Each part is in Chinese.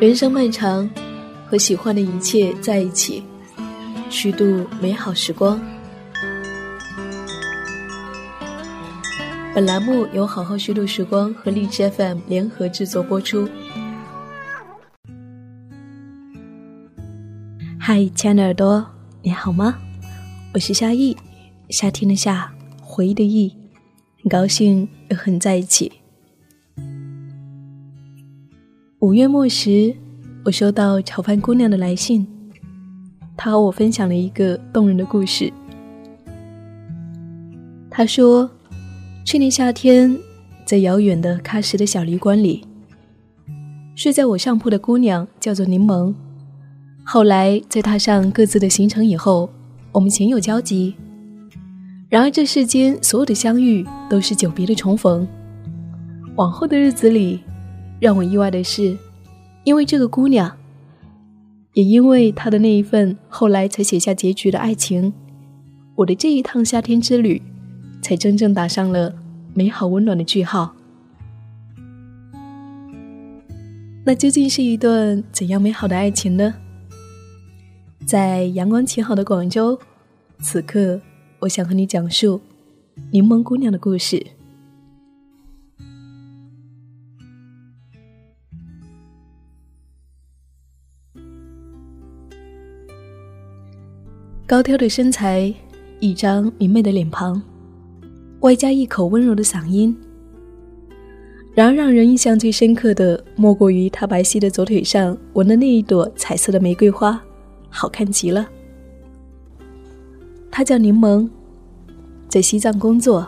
人生漫长，和喜欢的一切在一起，虚度美好时光。本栏目由好好虚度时光和荔枝 FM 联合制作播出。嗨，亲爱的耳朵，你好吗？我是夏意，夏天的夏，回忆的忆，很高兴又和你在一起。五月末时，我收到炒饭姑娘的来信，她和我分享了一个动人的故事。她说，去年夏天，在遥远的喀什的小旅馆里，睡在我上铺的姑娘叫做柠檬。后来在踏上各自的行程以后，我们鲜有交集。然而这世间所有的相遇都是久别的重逢。往后的日子里。让我意外的是，因为这个姑娘，也因为她的那一份后来才写下结局的爱情，我的这一趟夏天之旅，才真正打上了美好温暖的句号。那究竟是一段怎样美好的爱情呢？在阳光晴好的广州，此刻，我想和你讲述柠檬姑娘的故事。高挑的身材，一张明媚的脸庞，外加一口温柔的嗓音。然而，让人印象最深刻的，莫过于他白皙的左腿上纹的那一朵彩色的玫瑰花，好看极了。他叫柠檬，在西藏工作。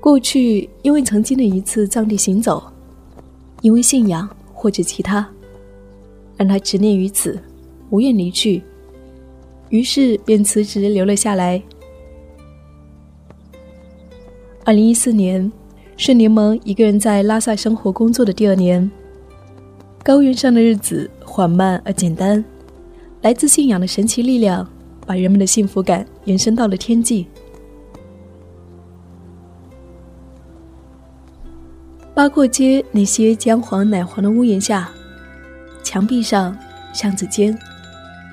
过去，因为曾经的一次藏地行走，因为信仰或者其他，让他执念于此，无愿离去。于是便辞职留了下来。二零一四年，是柠檬一个人在拉萨生活工作的第二年。高原上的日子缓慢而简单，来自信仰的神奇力量，把人们的幸福感延伸到了天际。八廓街那些姜黄奶黄的屋檐下，墙壁上，巷子间。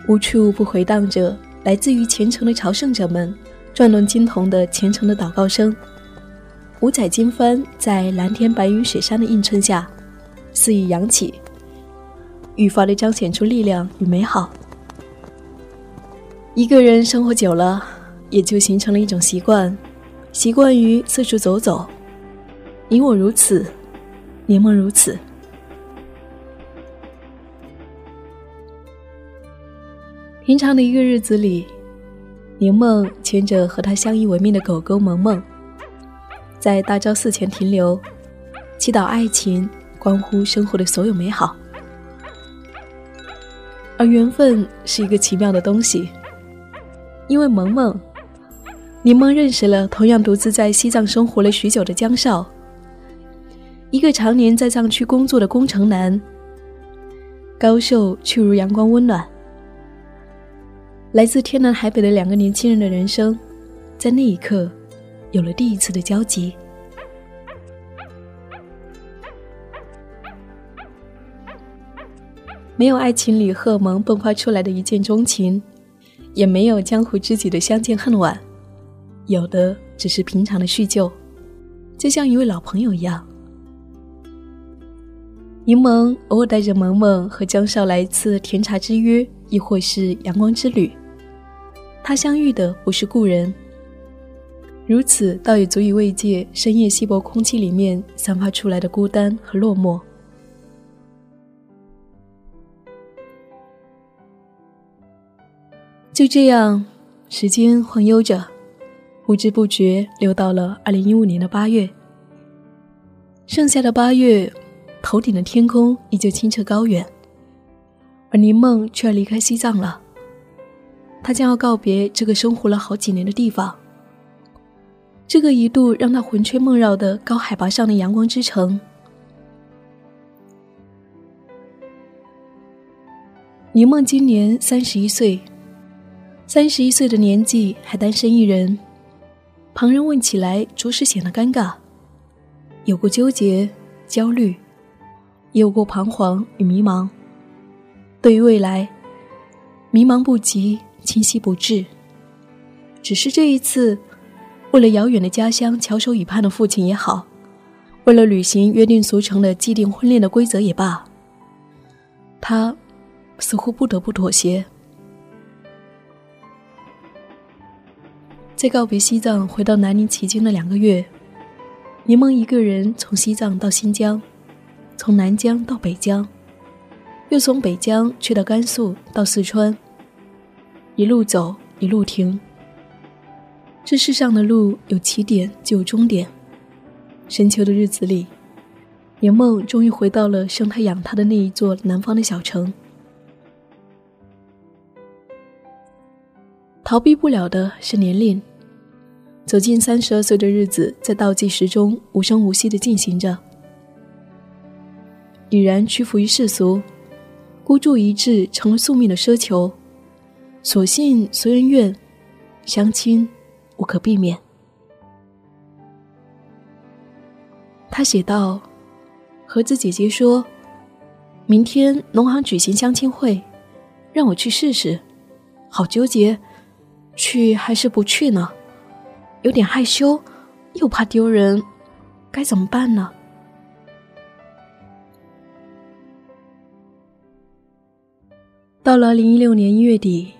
无处不回荡着来自于虔诚的朝圣者们转动金铜的虔诚的祷告声，五彩经幡在蓝天白云雪山的映衬下肆意扬起，愈发的彰显出力量与美好。一个人生活久了，也就形成了一种习惯，习惯于四处走走。你我如此，你们如此。平常的一个日子里，柠檬牵着和他相依为命的狗狗萌萌，在大昭寺前停留，祈祷爱情，关乎生活的所有美好。而缘分是一个奇妙的东西，因为萌萌，柠檬认识了同样独自在西藏生活了许久的江少，一个常年在藏区工作的工程男，高瘦却如阳光温暖。来自天南海北的两个年轻人的人生，在那一刻，有了第一次的交集。没有爱情里荷尔蒙迸发出来的一见钟情，也没有江湖知己的相见恨晚，有的只是平常的叙旧，就像一位老朋友一样。柠檬偶尔带着萌萌和江少来一次甜茶之约，亦或是阳光之旅。他相遇的不是故人，如此倒也足以慰藉深夜稀薄空气里面散发出来的孤单和落寞。就这样，时间晃悠着，不知不觉溜到了二零一五年的八月。盛夏的八月，头顶的天空依旧清澈高远，而林梦却要离开西藏了。他将要告别这个生活了好几年的地方，这个一度让他魂牵梦绕的高海拔上的阳光之城。宁梦今年三十一岁，三十一岁的年纪还单身一人，旁人问起来着实显得尴尬，有过纠结、焦虑，也有过彷徨与迷茫。对于未来，迷茫不及，清晰不至。只是这一次，为了遥远的家乡翘首以盼的父亲也好，为了履行约定俗成的既定婚恋的规则也罢，他似乎不得不妥协。在告别西藏，回到南宁奇经的两个月，柠檬一个人从西藏到新疆，从南疆到北疆，又从北疆去到甘肃到四川，一路走，一路停。这世上的路有起点就有终点。深秋的日子里，柠檬终于回到了生他养他的那一座南方的小城。逃避不了的是年龄。走进三十二岁的日子，在倒计时中无声无息地进行着。已然屈服于世俗，孤注一掷成了宿命的奢求。所幸随人愿，相亲无可避免。他写道：“盒子姐姐说，明天农行举行相亲会，让我去试试。好纠结。”去还是不去呢？有点害羞，又怕丢人，该怎么办呢？到了二零一六年一月底，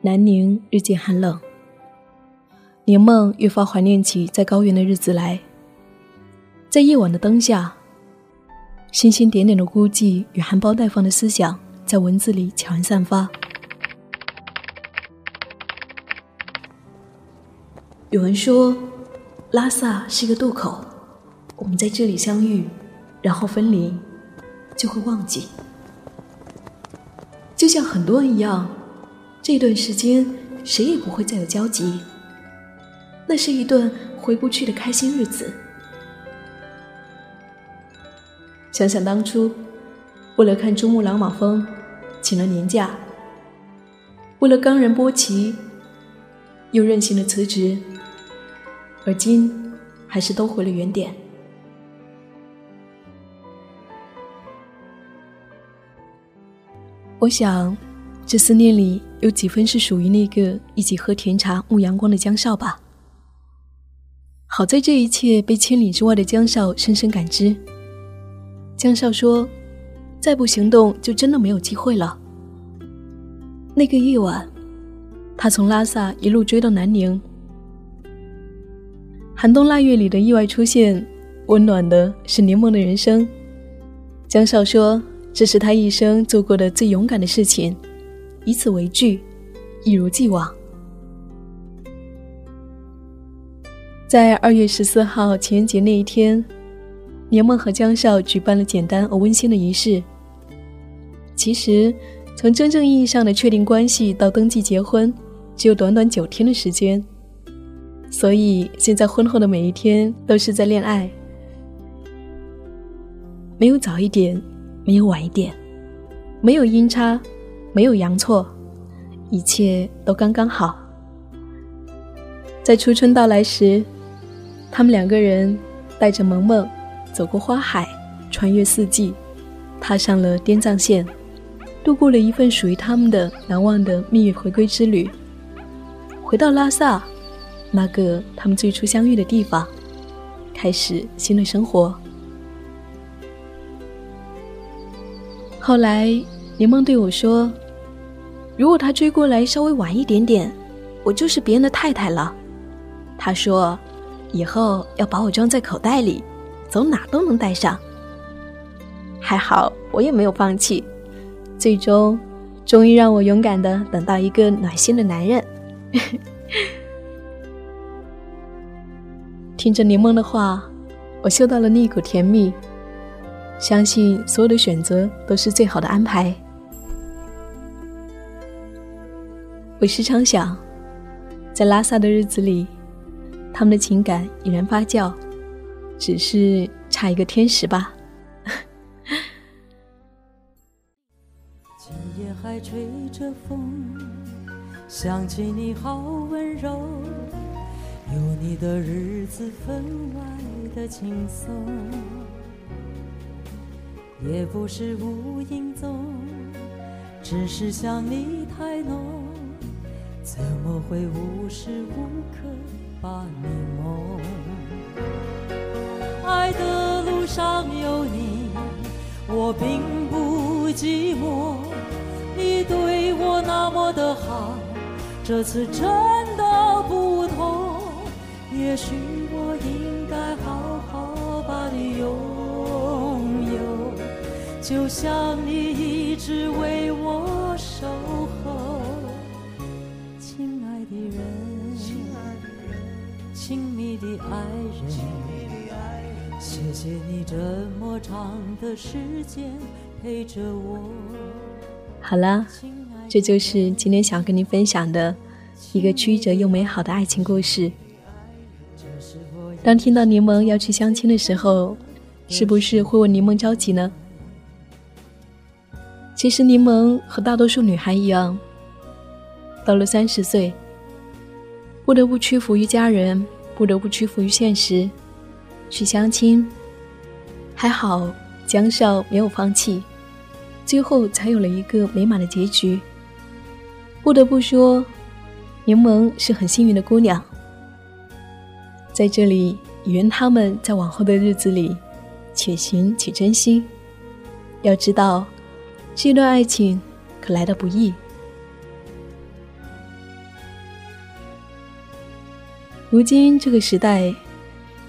南宁日渐寒冷，宁梦越发怀念起在高原的日子来。在夜晚的灯下，星星点点的孤寂与含苞待放的思想，在文字里悄然散发。有人说，拉萨是一个渡口，我们在这里相遇，然后分离，就会忘记。就像很多人一样，这段时间谁也不会再有交集。那是一段回不去的开心日子。想想当初，为了看珠穆朗玛峰，请了年假；为了冈仁波齐，又任性的辞职。而今，还是都回了原点。我想，这思念里有几分是属于那个一起喝甜茶、沐阳光的江少吧。好在这一切被千里之外的江少深深感知。江少说：“再不行动，就真的没有机会了。”那个夜晚，他从拉萨一路追到南宁。寒冬腊月里的意外出现，温暖的是柠檬的人生。江少说：“这是他一生做过的最勇敢的事情，以此为据，一如既往。”在二月十四号情人节那一天，柠檬和江少举办了简单而温馨的仪式。其实，从真正意义上的确定关系到登记结婚，只有短短九天的时间。所以，现在婚后的每一天都是在恋爱，没有早一点，没有晚一点，没有阴差，没有阳错，一切都刚刚好。在初春到来时，他们两个人带着萌萌，走过花海，穿越四季，踏上了滇藏线，度过了一份属于他们的难忘的蜜月回归之旅。回到拉萨。那个他们最初相遇的地方，开始新的生活。后来，柠檬对我说：“如果他追过来稍微晚一点点，我就是别人的太太了。”他说：“以后要把我装在口袋里，走哪都能带上。”还好，我也没有放弃，最终，终于让我勇敢的等到一个暖心的男人。听着柠檬的话，我嗅到了那一股甜蜜。相信所有的选择都是最好的安排。我时常想，在拉萨的日子里，他们的情感已然发酵，只是差一个天使吧。今夜还吹着风，想起你好温柔。有你的日子分外的轻松，也不是无影踪，只是想你太浓，怎么会无时无刻把你梦？爱的路上有你，我并不寂寞。你对我那么的好，这次真的不同。也许我应该好好把你拥有，就像你一直为我守亲密的爱人，谢谢你这么长的时间陪着我。好了，这就是今天想要跟您分享的一个曲折又美好的爱情故事。当听到柠檬要去相亲的时候，是不是会为柠檬着急呢？其实柠檬和大多数女孩一样，到了三十岁，不得不屈服于家人，不得不屈服于现实，去相亲。还好江少没有放弃。最后才有了一个美满的结局。不得不说，柠檬是很幸运的姑娘。在这里，愿他们在往后的日子里，且行且珍惜。要知道，这段爱情可来的不易。如今这个时代，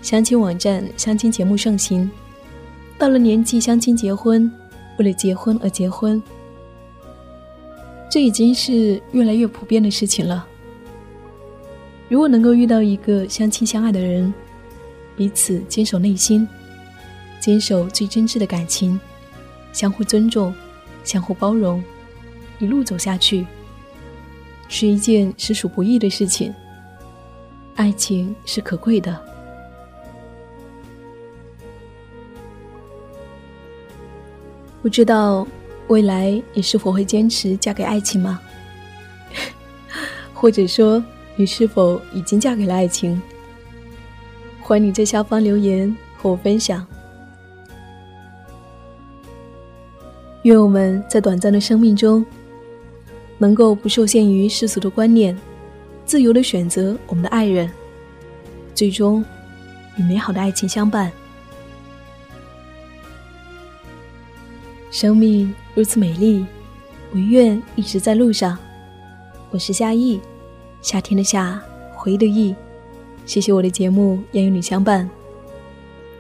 相亲网站、相亲节目盛行，到了年纪相亲结婚。为了结婚而结婚，这已经是越来越普遍的事情了。如果能够遇到一个相亲相爱的人，彼此坚守内心，坚守最真挚的感情，相互尊重，相互包容，一路走下去，是一件实属不易的事情。爱情是可贵的。不知道未来你是否会坚持嫁给爱情吗？或者说你是否已经嫁给了爱情？欢迎你在下方留言和我分享。愿我们在短暂的生命中，能够不受限于世俗的观念，自由的选择我们的爱人，最终与美好的爱情相伴。生命如此美丽，我愿一直在路上。我是夏意，夏天的夏，回忆的忆。谢谢我的节目要与你相伴。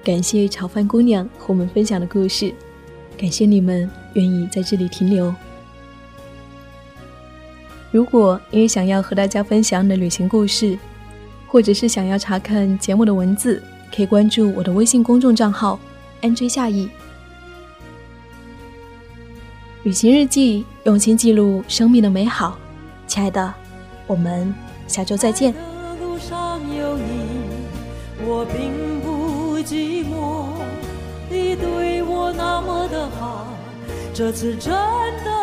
感谢炒饭姑娘和我们分享的故事，感谢你们愿意在这里停留。如果你也想要和大家分享你的旅行故事，或者是想要查看节目的文字，可以关注我的微信公众账号 “nj 夏意”。旅行日记，用心记录生命的美好。亲爱的，我们下周再见。路上有你，我并不寂寞。你对我那么的好，这次真的。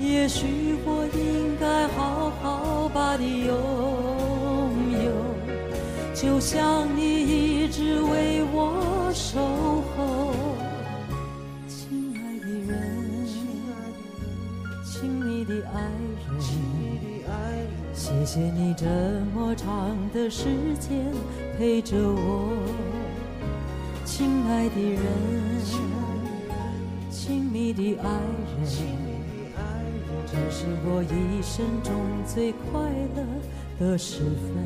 也许我应该好好把你拥有，就像你一直为我守候。亲爱的爱人，谢谢你这么长的时间陪着我，亲爱的人，亲密的爱人，这是我一生中最快乐的时分，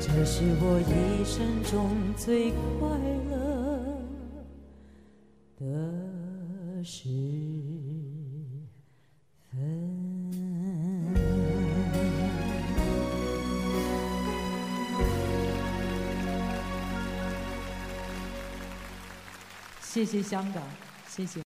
这是我一生中最快乐的时分。谢谢香港，谢谢。